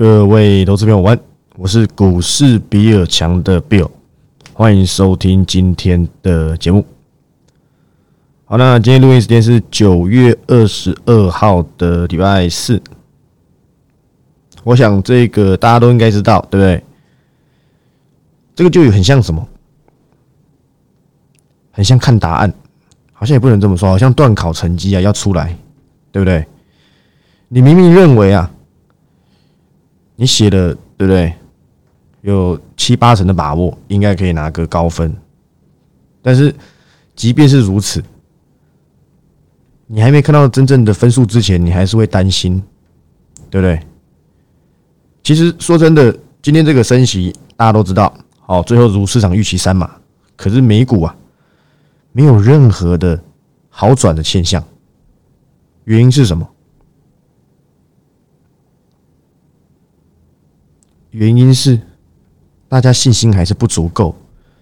各位投资朋友晚，我是股市比尔强的 Bill，欢迎收听今天的节目。好，那今天录音时间是九月二十二号的礼拜四。我想这个大家都应该知道，对不对？这个就很像什么？很像看答案，好像也不能这么说，好像断考成绩啊要出来，对不对？你明明认为啊，你写的对不对？有七八成的把握，应该可以拿个高分。但是，即便是如此，你还没看到真正的分数之前，你还是会担心，对不对？其实说真的，今天这个升息大家都知道，好，最后如市场预期三嘛。可是美股啊，没有任何的好转的现象，原因是什么？原因是大家信心还是不足够，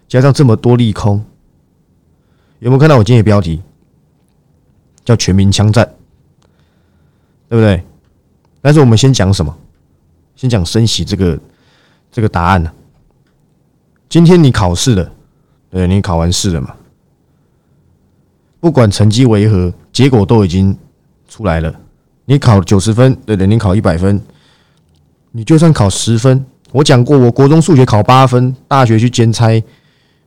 加上这么多利空，有没有看到我今天的标题叫“全民枪战”，对不对？但是我们先讲什么？先讲升息这个这个答案呢？今天你考试了，对你考完试了嘛？不管成绩为何，结果都已经出来了。你考九十分，对对，你考一百分。你就算考十分，我讲过，我国中数学考八分，大学去兼差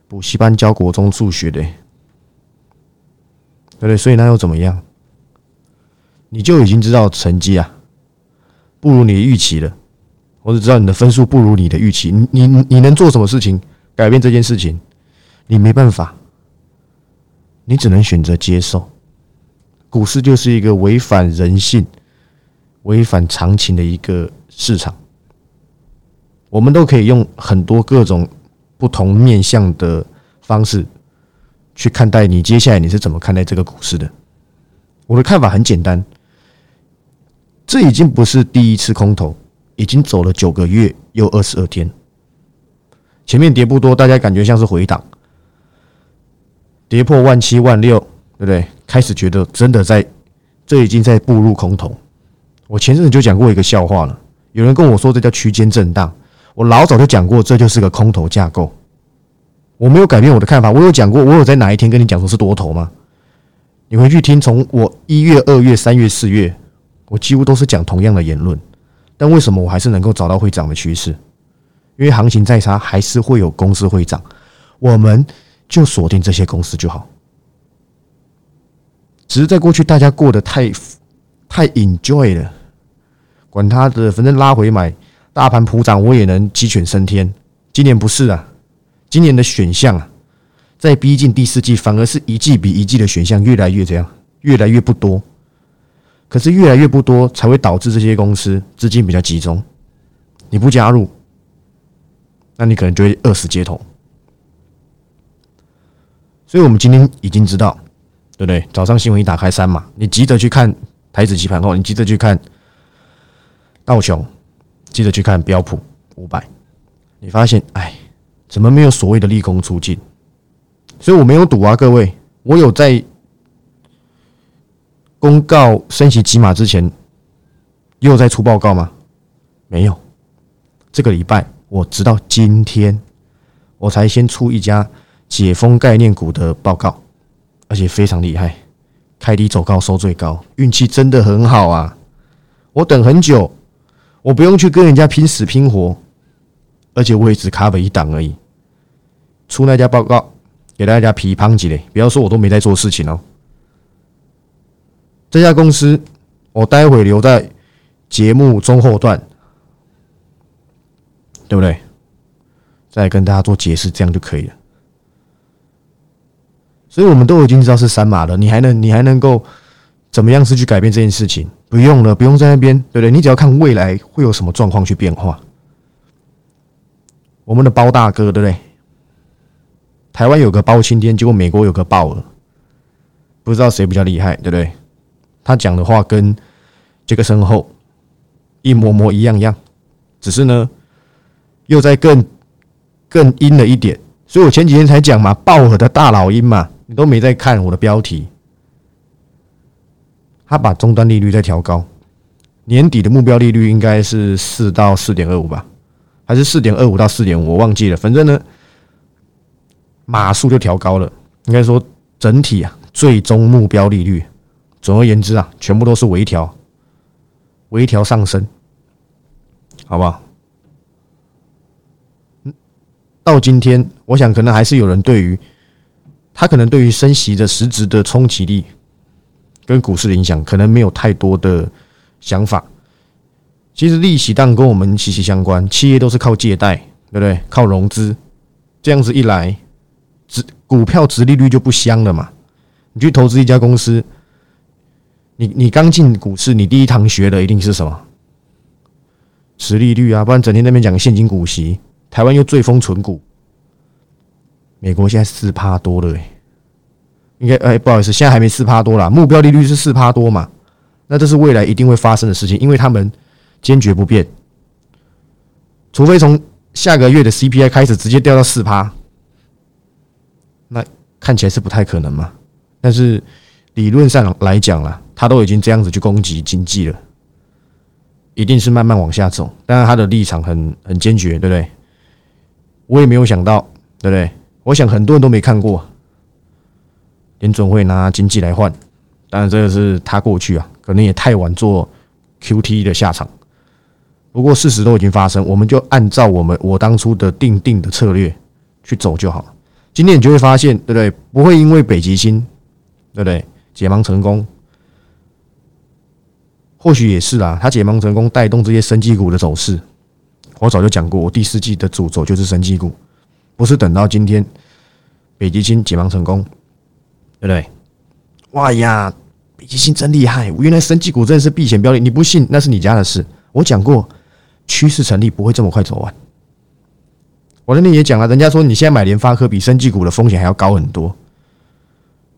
补习班教国中数学的，对不对？所以那又怎么样？你就已经知道成绩啊不如你的预期了，我只知道你的分数不如你的预期，你你你能做什么事情改变这件事情？你没办法，你只能选择接受。股市就是一个违反人性、违反常情的一个。市场，我们都可以用很多各种不同面向的方式去看待你。接下来你是怎么看待这个股市的？我的看法很简单，这已经不是第一次空头，已经走了九个月又二十二天。前面跌不多，大家感觉像是回档，跌破万七万六，对不对？开始觉得真的在，这已经在步入空头。我前阵子就讲过一个笑话了。有人跟我说这叫区间震荡，我老早就讲过，这就是个空头架构。我没有改变我的看法，我有讲过，我有在哪一天跟你讲说是多头吗？你回去听，从我一月、二月、三月、四月，我几乎都是讲同样的言论。但为什么我还是能够找到会涨的趋势？因为行情再差，还是会有公司会涨，我们就锁定这些公司就好。只是在过去，大家过得太太 enjoy 了。管他的，反正拉回买，大盘普涨，我也能鸡犬升天。今年不是啊，今年的选项啊，在逼近第四季，反而是一季比一季的选项越来越这样，越来越不多。可是越来越不多，才会导致这些公司资金比较集中。你不加入，那你可能就会饿死街头。所以我们今天已经知道，对不对？早上新闻一打开三嘛，你急着去看台子棋盘后，你急着去看。道琼，记得去看标普五百，你发现哎，怎么没有所谓的利空出尽？所以我没有赌啊，各位，我有在公告升息几码之前，又在出报告吗？没有，这个礼拜我直到今天，我才先出一家解封概念股的报告，而且非常厉害，开低走高收最高，运气真的很好啊！我等很久。我不用去跟人家拼死拼活，而且我也只 cover 一档而已。出那家报告给大家批判几嘞，不要说我都没在做事情哦。这家公司我待会留在节目中后段，对不对？再跟大家做解释，这样就可以了。所以我们都已经知道是三码了，你还能你还能够怎么样是去改变这件事情？不用了，不用在那边，对不对？你只要看未来会有什么状况去变化。我们的包大哥，对不对？台湾有个包青天，结果美国有个鲍尔，不知道谁比较厉害，对不对？他讲的话跟这个身后一模模一样样，只是呢，又在更更阴了一点。所以我前几天才讲嘛，鲍尔的大老鹰嘛，你都没在看我的标题。他把终端利率再调高，年底的目标利率应该是四到四点二五吧，还是四点二五到四点五？我忘记了。反正呢，码数就调高了。应该说，整体啊，最终目标利率，总而言之啊，全部都是微调，微调上升，好不好？到今天，我想可能还是有人对于他可能对于升息的实质的冲击力跟股市的影响，可能没有太多的。想法，其实利息当然跟我们息息相关。企业都是靠借贷，对不对？靠融资，这样子一来，值股票值利率就不香了嘛。你去投资一家公司，你你刚进股市，你第一堂学的一定是什么？值利率啊，不然整天那边讲现金股息。台湾又最风存股，美国现在四趴多了，哎，应该哎，不好意思，现在还没四趴多啦，目标利率是四趴多嘛。那这是未来一定会发生的事情，因为他们坚决不变，除非从下个月的 CPI 开始直接掉到四趴，那看起来是不太可能嘛。但是理论上来讲啦，他都已经这样子去攻击经济了，一定是慢慢往下走。当然他的立场很很坚决，对不对？我也没有想到，对不对？我想很多人都没看过，联总会拿经济来换，当然这个是他过去啊。可能也太晚做 Q T 的下场，不过事实都已经发生，我们就按照我们我当初的定定的策略去走就好。今天你就会发现，对不对？不会因为北极星，对不对？解盲成功，或许也是啦。它解盲成功带动这些生技股的走势。我早就讲过，我第四季的主轴就是生技股，不是等到今天北极星解盲成功，对不对？哇呀！北极星真厉害，原来生技股真的是避险标的。你不信那是你家的事。我讲过，趋势成立不会这么快走完。我那天也讲了，人家说你现在买联发科比生技股的风险还要高很多。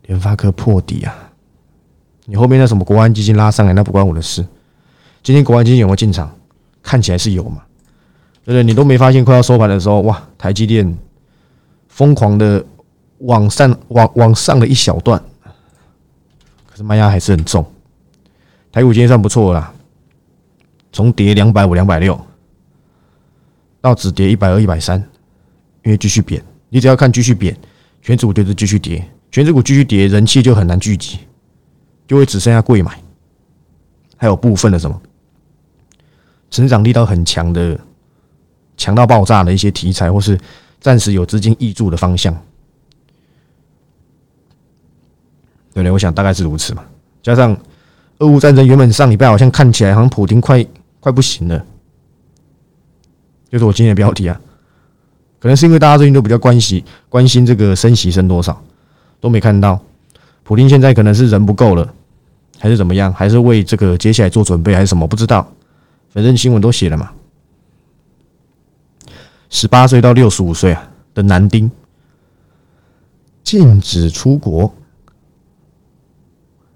联发科破底啊！你后面那什么国安基金拉上来，那不关我的事。今天国安基金有没有进场？看起来是有嘛？对不对？你都没发现快要收盘的时候，哇，台积电疯狂的往上往往上了一小段。可是卖压还是很重，台股今天算不错啦，从跌两百五、两百六到只跌一百二、一百三，因为继续贬，你只要看继续贬，全指股就是继续跌，全指股继续跌，人气就很难聚集，就会只剩下贵买，还有部分的什么？成长力道很强的、强到爆炸的一些题材，或是暂时有资金挹注的方向。对对，我想大概是如此嘛。加上俄乌战争，原本上礼拜好像看起来好像普京快快不行了，就是我今天的标题啊。可能是因为大家最近都比较关心关心这个升息升多少，都没看到普京现在可能是人不够了，还是怎么样，还是为这个接下来做准备，还是什么不知道。反正新闻都写了嘛。十八岁到六十五岁啊的男丁禁止出国。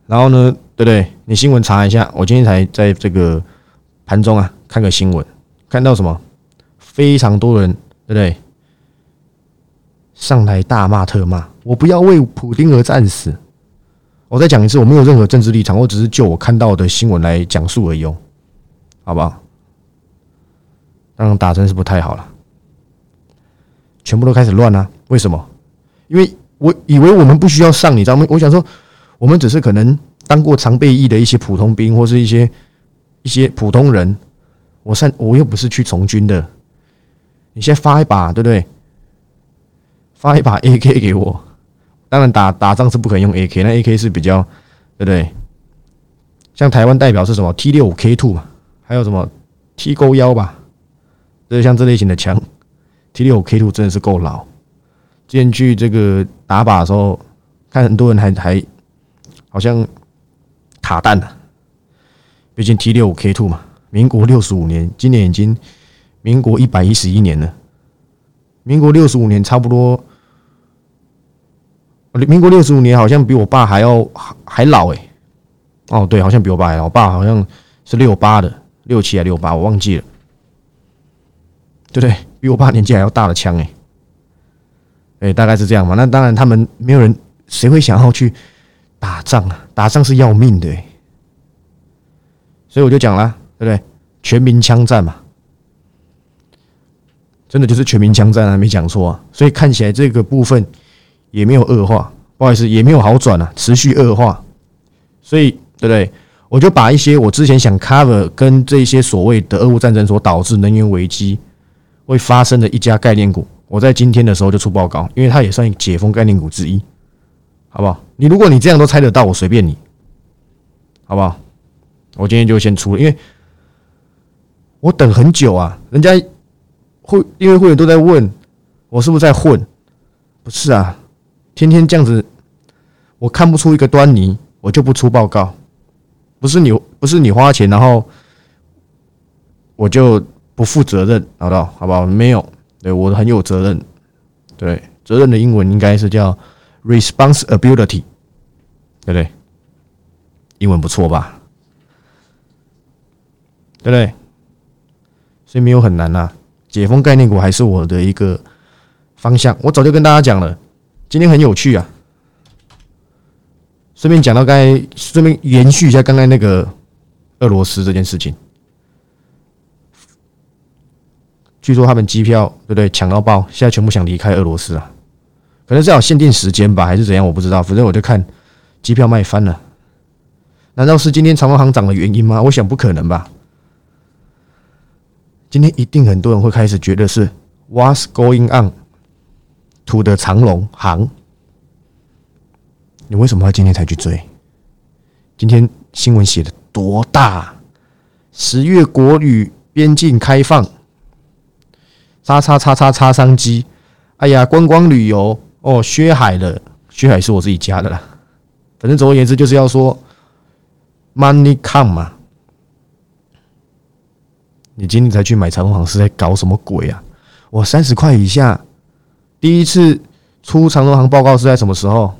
然后呢，对不对？你新闻查一下，我今天才在这个盘中啊看个新闻，看到什么？非常多人，对不对？上台大骂特骂，我不要为普丁而战死。我再讲一次，我没有任何政治立场，我只是就我看到的新闻来讲述而已哦，好不好？当然打针是不太好了，全部都开始乱了。为什么？因为我以为我们不需要上，你知道吗？我想说。我们只是可能当过常备役的一些普通兵，或是一些一些普通人。我上我又不是去从军的，你先发一把，对不对？发一把 AK 给我。当然打打仗是不可能用 AK，那 AK 是比较对不对？像台湾代表是什么 T 六五 K two 嘛，还有什么 T 勾幺吧？就是像这类型的枪，T 六五 K two 真的是够老。之前去这个打靶的时候，看很多人还还。好像卡弹了，毕竟 T 六五 K two 嘛，民国六十五年，今年已经民国一百一十一年了。民国六十五年差不多，民国六十五年好像比我爸还要还老哎。哦，对，好像比我爸还老，我爸好像是六八的，六七还六八，我忘记了，对不对？比我爸年纪还要大的枪哎，哎，大概是这样嘛。那当然，他们没有人，谁会想要去？打仗啊，打仗是要命的。所以我就讲了，对不对？全民枪战嘛，真的就是全民枪战啊，没讲错啊。所以看起来这个部分也没有恶化，不好意思，也没有好转啊，持续恶化。所以，对不对？我就把一些我之前想 cover 跟这些所谓的俄乌战争所导致能源危机会发生的一家概念股，我在今天的时候就出报告，因为它也算解封概念股之一，好不好？你如果你这样都猜得到，我随便你，好不好？我今天就先出了，因为我等很久啊，人家会因为会员都在问我是不是在混，不是啊，天天这样子，我看不出一个端倪，我就不出报告。不是你，不是你花钱，然后我就不负责任，好不好？好不好？没有，对我很有责任。对，责任的英文应该是叫 responsibility，对不对？英文不错吧？对不对？所以没有很难呐。解封概念股还是我的一个方向。我早就跟大家讲了，今天很有趣啊。顺便讲到刚才，顺便延续一下刚才那个俄罗斯这件事情。据说他们机票对不对抢到爆，现在全部想离开俄罗斯啊？可能是要限定时间吧，还是怎样？我不知道。反正我就看机票卖翻了。难道是今天长隆行涨的原因吗？我想不可能吧。今天一定很多人会开始觉得是 What's going on？图的长隆行。你为什么要今天才去追？今天新闻写的多大？十月国旅边境开放，叉叉叉叉叉商机。哎呀，观光旅游哦，薛海了，薛海是我自己加的啦。反正总而言之，就是要说 money come 嘛。你今天才去买长隆行是在搞什么鬼啊？我三十块以下，第一次出长隆行报告是在什么时候？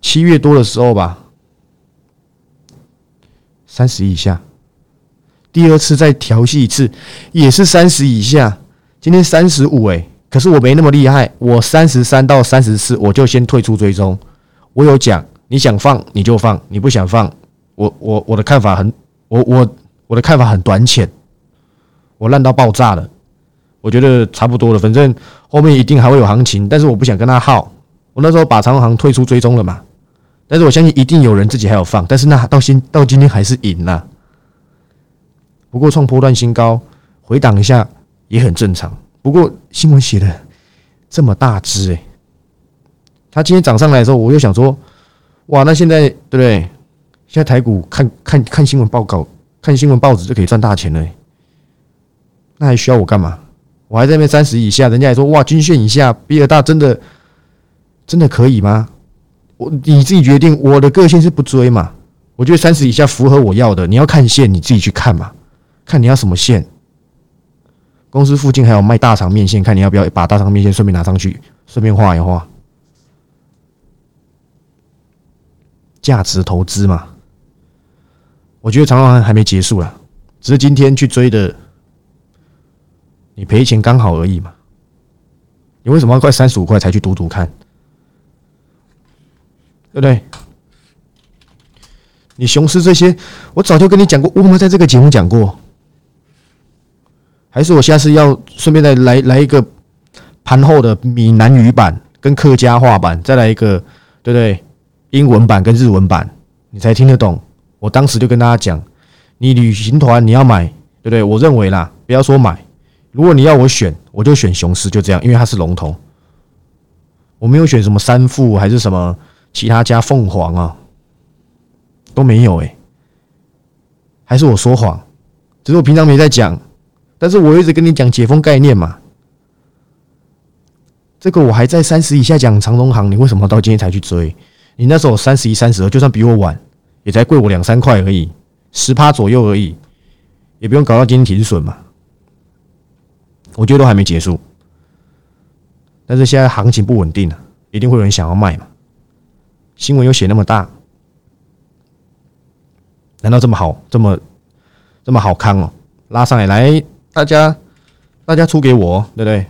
七月多的时候吧，三十以下。第二次再调戏一次，也是三十以下。今天三十五哎，可是我没那么厉害，我三十三到三十四我就先退出追踪。我有讲，你想放你就放，你不想放，我我我的看法很，我我我的看法很短浅，我烂到爆炸了。我觉得差不多了，反正后面一定还会有行情，但是我不想跟他耗。我那时候把长航退出追踪了嘛。但是我相信一定有人自己还有放，但是那到今到今天还是赢了。不过创波段新高，回档一下也很正常。不过新闻写的这么大只诶，它今天涨上来的时候，我又想说，哇，那现在对不对？现在台股看看看新闻报告，看新闻报纸就可以赚大钱了，那还需要我干嘛？我还在那边三十以下，人家还说哇，均线以下比尔大真的真的可以吗？我你自己决定，我的个性是不追嘛？我觉得三十以下符合我要的。你要看线，你自己去看嘛，看你要什么线。公司附近还有卖大肠面线，看你要不要把大肠面线顺便拿上去，顺便画一画。价值投资嘛，我觉得长航还没结束了，只是今天去追的，你赔钱刚好而已嘛。你为什么要快三十五块才去赌赌看？对不对？你雄狮这些，我早就跟你讲过，我们在这个节目讲过？还是我下次要顺便再来来一个盘后的闽南语版跟客家话版，再来一个，对不对？英文版跟日文版，你才听得懂。我当时就跟大家讲，你旅行团你要买，对不对？我认为啦，不要说买，如果你要我选，我就选雄狮，就这样，因为它是龙头。我没有选什么三富还是什么。其他家凤凰啊都没有哎，还是我说谎？只是我平常没在讲，但是我一直跟你讲解封概念嘛。这个我还在三十以下讲长隆行，你为什么到今天才去追？你那时候三十一、三十二，就算比我晚，也才贵我两三块而已，十趴左右而已，也不用搞到今天停损嘛。我觉得都还没结束，但是现在行情不稳定了，一定会有人想要卖嘛。新闻又写那么大，难道这么好，这么这么好看哦？拉上来，来大家大家出给我，对不对？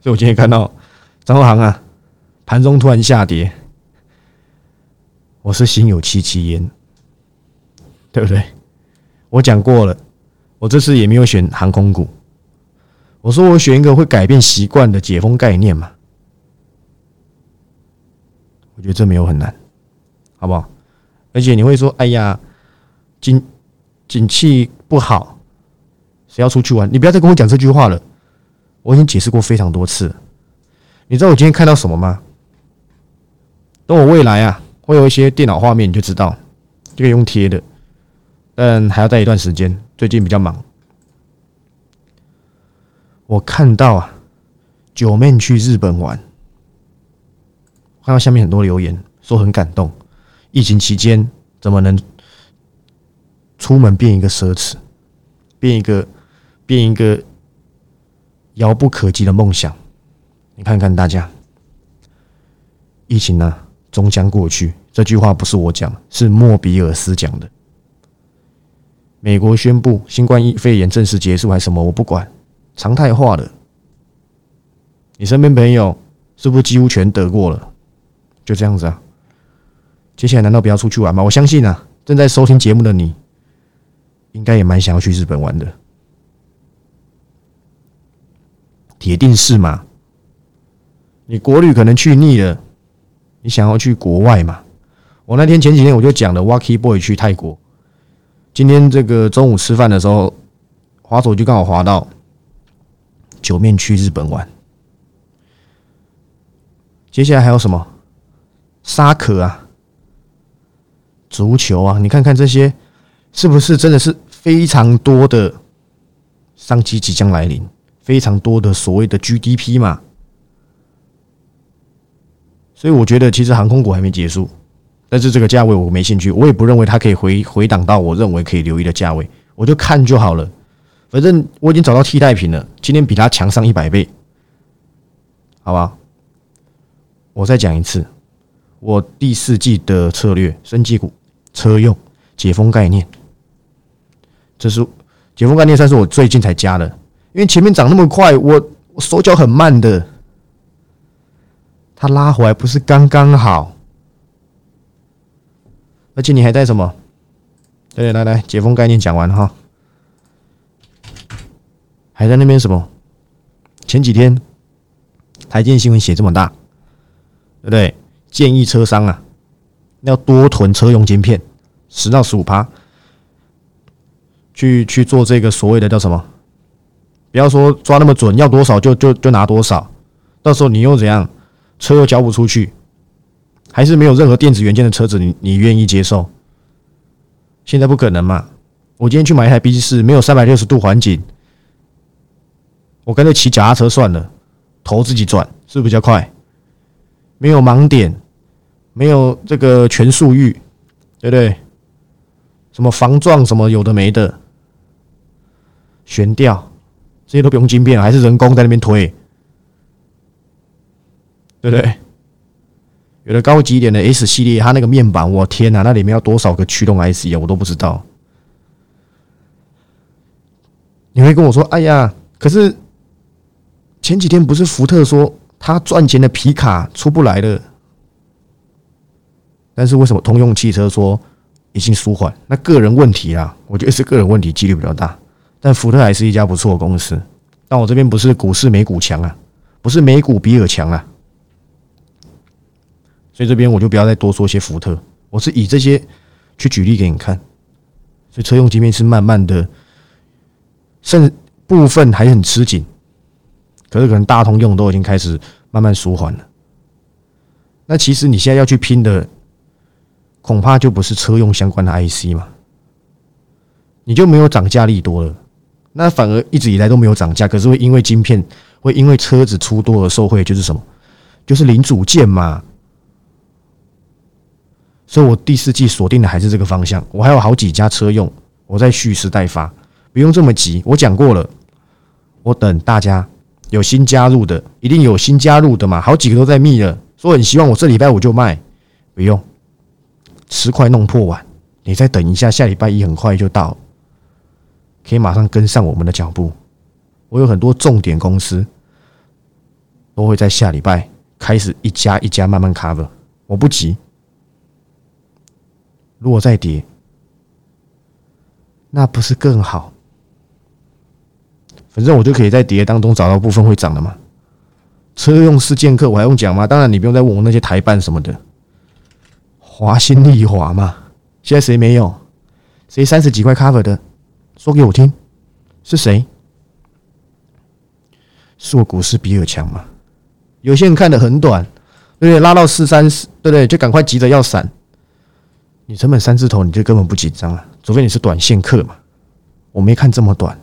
所以我今天看到张浩航啊，盘中突然下跌，我是心有戚戚焉。对不对？我讲过了，我这次也没有选航空股。我说我选一个会改变习惯的解封概念嘛，我觉得这没有很难，好不好？而且你会说，哎呀，景景气不好，谁要出去玩？你不要再跟我讲这句话了。我已经解释过非常多次。你知道我今天看到什么吗？等我未来啊，会有一些电脑画面，你就知道，就可以用贴的，但还要待一段时间。最近比较忙。我看到啊，九妹去日本玩，看到下面很多留言说很感动。疫情期间怎么能出门变一个奢侈，变一个变一个遥不可及的梦想？你看看大家，疫情呢终将过去。这句话不是我讲，是莫比尔斯讲的。美国宣布新冠疫肺炎正式结束还是什么？我不管。常态化的，你身边朋友是不是几乎全得过了？就这样子啊？接下来难道不要出去玩吗？我相信啊，正在收听节目的你，应该也蛮想要去日本玩的，铁定是嘛？你国旅可能去腻了，你想要去国外嘛？我那天前几天我就讲了，Wacky Boy 去泰国。今天这个中午吃饭的时候，滑手就刚好滑到。九面去日本玩，接下来还有什么？沙可啊，足球啊，你看看这些，是不是真的是非常多的商机即将来临？非常多的所谓的 GDP 嘛，所以我觉得其实航空股还没结束，但是这个价位我没兴趣，我也不认为它可以回回档到我认为可以留意的价位，我就看就好了。反正我已经找到替代品了，今天比它强上一百倍，好吧？我再讲一次，我第四季的策略：升级股、车用、解封概念。这是解封概念，算是我最近才加的，因为前面涨那么快，我我手脚很慢的，它拉回来不是刚刚好？而且你还带什么？对，来来，解封概念讲完哈。还在那边什么？前几天台电新闻写这么大，对不对？建议车商啊，要多囤车用晶片，十到十五趴，去去做这个所谓的叫什么？不要说抓那么准，要多少就就就拿多少，到时候你又怎样？车又交不出去，还是没有任何电子元件的车子，你你愿意接受？现在不可能嘛！我今天去买一台 B 四，没有三百六十度环境。我干脆骑脚踏车算了，头自己转是不是比较快？没有盲点，没有这个全速域，对不对？什么防撞什么有的没的，悬吊这些都不用晶片，还是人工在那边推，对不对？有的高级一点的 S 系列，它那个面板，我天哪，那里面要多少个驱动 IC 啊？我都不知道。你会跟我说：“哎呀，可是。”前几天不是福特说他赚钱的皮卡出不来了，但是为什么通用汽车说已经舒缓？那个人问题啊，我觉得是个人问题几率比较大。但福特还是一家不错的公司。但我这边不是股市美股强啊，不是美股比尔强啊，所以这边我就不要再多说些福特。我是以这些去举例给你看。所以车用芯片是慢慢的，甚至部分还很吃紧。可是可能大通用都已经开始慢慢舒缓了，那其实你现在要去拼的，恐怕就不是车用相关的 IC 嘛，你就没有涨价力多了，那反而一直以来都没有涨价，可是会因为晶片，会因为车子出多而受惠，就是什么？就是零组件嘛。所以我第四季锁定的还是这个方向，我还有好几家车用，我在蓄势待发，不用这么急，我讲过了，我等大家。有新加入的，一定有新加入的嘛？好几个都在密了，说很希望我这礼拜五就卖，不用，十块弄破碗，你再等一下，下礼拜一很快就到，可以马上跟上我们的脚步。我有很多重点公司都会在下礼拜开始一家一家慢慢 cover，我不急。如果再跌，那不是更好？反正我就可以在跌当中找到部分会涨的嘛。车用四剑客我还用讲吗？当然你不用再问我那些台办什么的，华新丽华嘛。现在谁没有？谁三十几块 cover 的？说给我听，是谁？是我股市比尔强吗？有些人看的很短，对不对？拉到四三四，对不对？就赶快急着要闪。你成本三字头，你就根本不紧张了，除非你是短线客嘛。我没看这么短。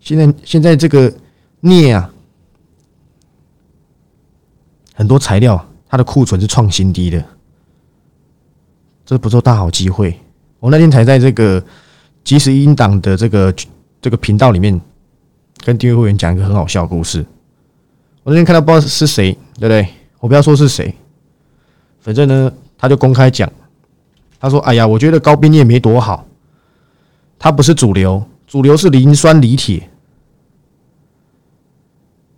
现在现在这个镍啊，很多材料它的库存是创新低的，这不做大好机会。我那天才在这个即时音档的这个这个频道里面，跟订阅会员讲一个很好笑的故事。我那天看到不知道是谁，对不对？我不要说是谁，反正呢，他就公开讲，他说：“哎呀，我觉得高冰镍没多好，它不是主流，主流是磷酸锂铁。”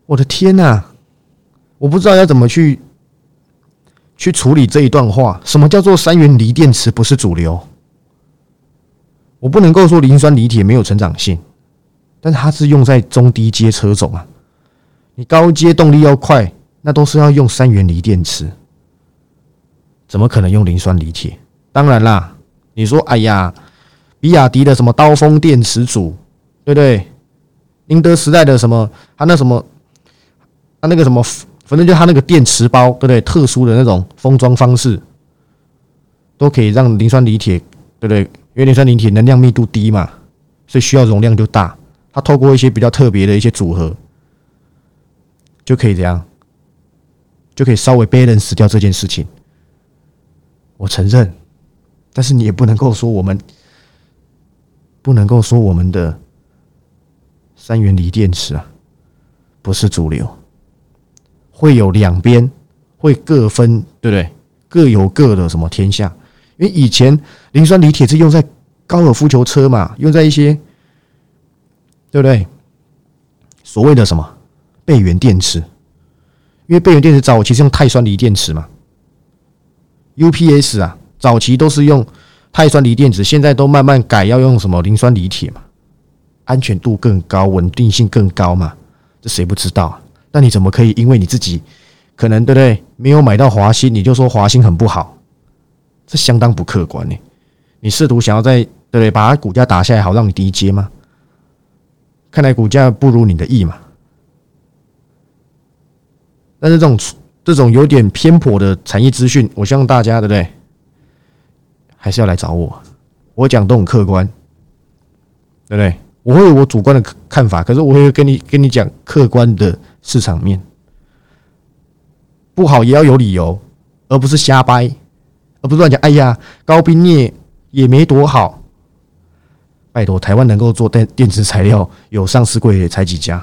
我的天呐，我不知道要怎么去去处理这一段话。什么叫做三元锂电池不是主流？我不能够说磷酸锂铁没有成长性，但是它是用在中低阶车种啊。你高阶动力要快，那都是要用三元锂电池，怎么可能用磷酸锂铁？当然啦，你说哎呀，比亚迪的什么刀锋电池组，对不对？宁德时代的什么，它那什么，它那个什么，反正就它那个电池包，对不对？特殊的那种封装方式，都可以让磷酸锂铁，对不对？因为磷酸锂铁能量密度低嘛，所以需要容量就大。它透过一些比较特别的一些组合，就可以这样，就可以稍微 balance 掉这件事情。我承认，但是你也不能够说我们不能够说我们的三元锂电池啊不是主流，会有两边会各分，对不对？各有各的什么天下。因为以前磷酸锂铁是用在高尔夫球车嘛，用在一些，对不对？所谓的什么备源电池？因为备源电池早期是用碳酸锂电池嘛，UPS 啊，早期都是用碳酸锂电池，现在都慢慢改要用什么磷酸锂铁嘛，安全度更高，稳定性更高嘛，这谁不知道啊？那你怎么可以因为你自己可能对不对没有买到华兴，你就说华兴很不好？这相当不客观呢。你试图想要在对不对把它股价打下来，好让你低阶吗？看来股价不如你的意嘛。但是这种这种有点偏颇的产业资讯，我希望大家对不对，还是要来找我。我讲都很客观，对不对？我会有我主观的看法，可是我会跟你跟你讲客观的市场面。不好也要有理由，而不是瞎掰。而不是乱讲，哎呀，高冰镍也没多好。拜托，台湾能够做电电池材料有上市柜才几家，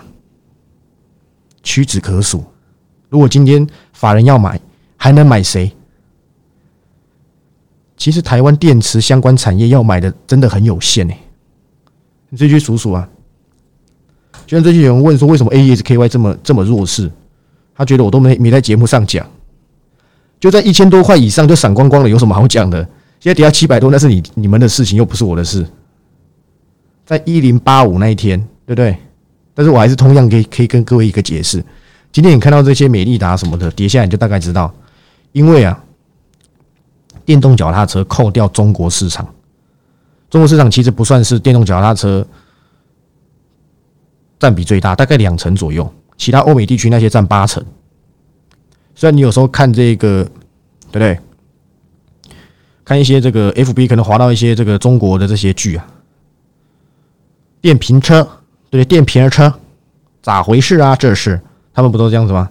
屈指可数。如果今天法人要买，还能买谁？其实台湾电池相关产业要买的真的很有限呢。你自己去数数啊。就像最近有人问说，为什么 A E S K Y 这么这么弱势？他觉得我都没没在节目上讲。就在一千多块以上就闪光光了，有什么好讲的？现在跌到七百多，那是你你们的事情，又不是我的事。在一零八五那一天，对不对？但是我还是同样可以可以跟各位一个解释。今天你看到这些美利达什么的跌下来，你就大概知道，因为啊，电动脚踏车扣掉中国市场，中国市场其实不算是电动脚踏车占比最大，大概两成左右，其他欧美地区那些占八成。虽然你有时候看这个，对不对？看一些这个 FB 可能滑到一些这个中国的这些剧啊，电瓶车，对电瓶车咋回事啊？这是他们不都这样子吗？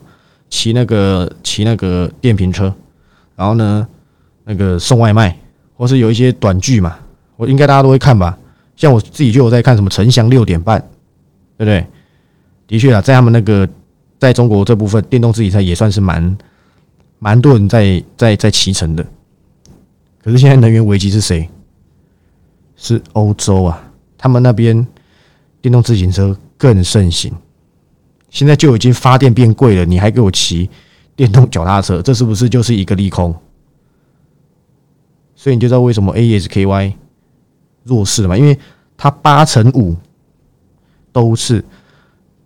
骑那个骑那个电瓶车，然后呢，那个送外卖，或是有一些短剧嘛，我应该大家都会看吧？像我自己就有在看什么《陈翔六点半》，对不对？的确啊，在他们那个。在中国这部分电动自行车也算是蛮蛮多人在在在骑乘的，可是现在能源危机是谁？是欧洲啊，他们那边电动自行车更盛行，现在就已经发电变贵了，你还给我骑电动脚踏车，这是不是就是一个利空？所以你就知道为什么 A S K Y 弱势了嘛，因为它八成五都是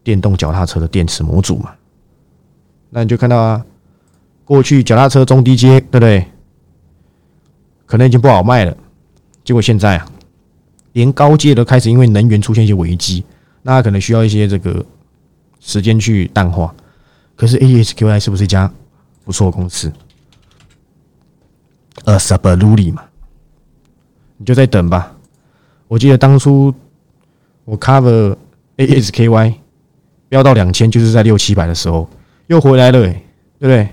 电动脚踏车的电池模组嘛。那你就看到啊，过去脚踏车中低阶，对不对？可能已经不好卖了，结果现在啊，连高阶都开始因为能源出现一些危机，那可能需要一些这个时间去淡化。可是 ASQI 是不是一家不错的公司？A s a b a l u l i 嘛，你就在等吧。我记得当初我 cover ASKY 飙到两千，就是在六七百的时候又回来了，对不对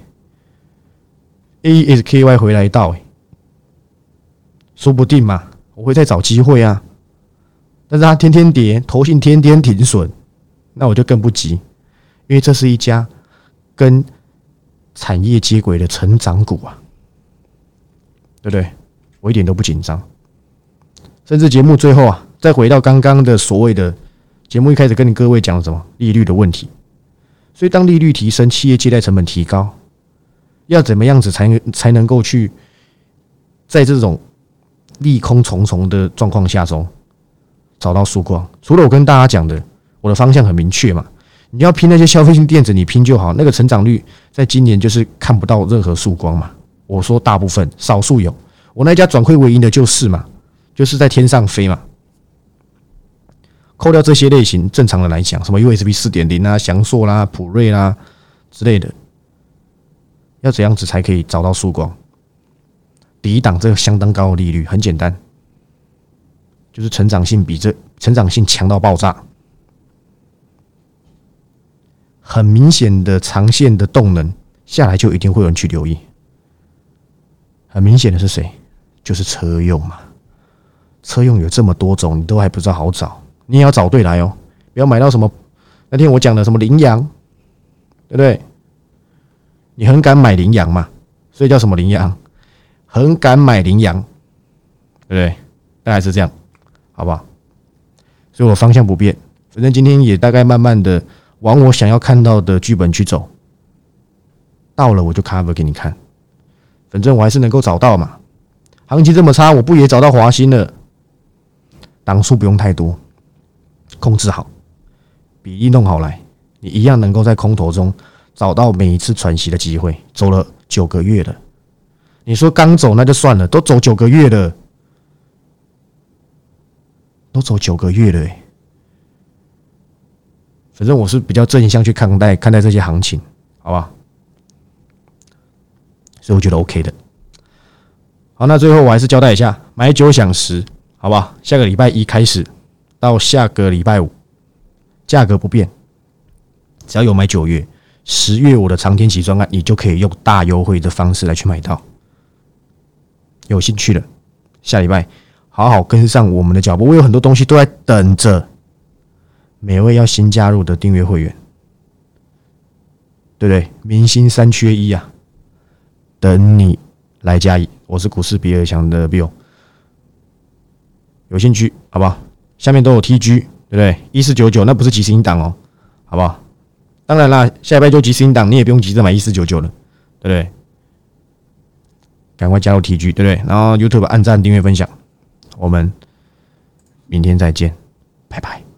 ？ASKY 回来到，说不定嘛，我会再找机会啊。但是它天天跌，头信天天停损，那我就更不急，因为这是一家跟产业接轨的成长股啊，对不对？我一点都不紧张。甚至节目最后啊，再回到刚刚的所谓的节目一开始跟你各位讲了什么利率的问题，所以当利率提升，企业借贷成本提高，要怎么样子才能才能够去在这种利空重重的状况下中找到曙光？除了我跟大家讲的，我的方向很明确嘛，你要拼那些消费性电子，你拼就好，那个成长率在今年就是看不到任何曙光嘛。我说大部分少数有，我那家转亏为盈的就是嘛。就是在天上飞嘛，扣掉这些类型，正常的来讲，什么 USB 四点零啊、翔硕啦、普瑞啦之类的，要怎样子才可以找到曙光？抵挡这个相当高的利率，很简单，就是成长性比这成长性强到爆炸，很明显的长线的动能下来，就一定会有人去留意。很明显的是谁？就是车用嘛。车用有这么多种，你都还不知道好找，你也要找对来哦，不要买到什么那天我讲的什么羚羊，对不对？你很敢买羚羊嘛？所以叫什么羚羊？很敢买羚羊，对不对？大概是这样，好不好？所以我方向不变，反正今天也大概慢慢的往我想要看到的剧本去走，到了我就 cover 给你看，反正我还是能够找到嘛。行情这么差，我不也找到华兴了？档数不用太多，控制好，比例弄好来，你一样能够在空头中找到每一次喘息的机会。走了九个月了，你说刚走那就算了，都走九个月了，都走九个月了，反正我是比较正向去看待看待这些行情，好吧？所以我觉得 OK 的。好，那最后我还是交代一下，买九享十。好不好？下个礼拜一开始到下个礼拜五，价格不变，只要有买九月、十月我的长天期专案，你就可以用大优惠的方式来去买到。有兴趣的，下礼拜好好跟上我们的脚步。我有很多东西都在等着每位要新加入的订阅会员，对不对？明星三缺一啊，等你来加一。我是股市比尔强的 Bill。有兴趣，好不好？下面都有 TG，对不对？一四九九那不是即时音档哦，好不好？当然啦，下一拜就即时音档，你也不用急着买一四九九了，对不对？赶快加入 TG，对不对？然后 YouTube 按赞、订阅、分享，我们明天再见，拜拜。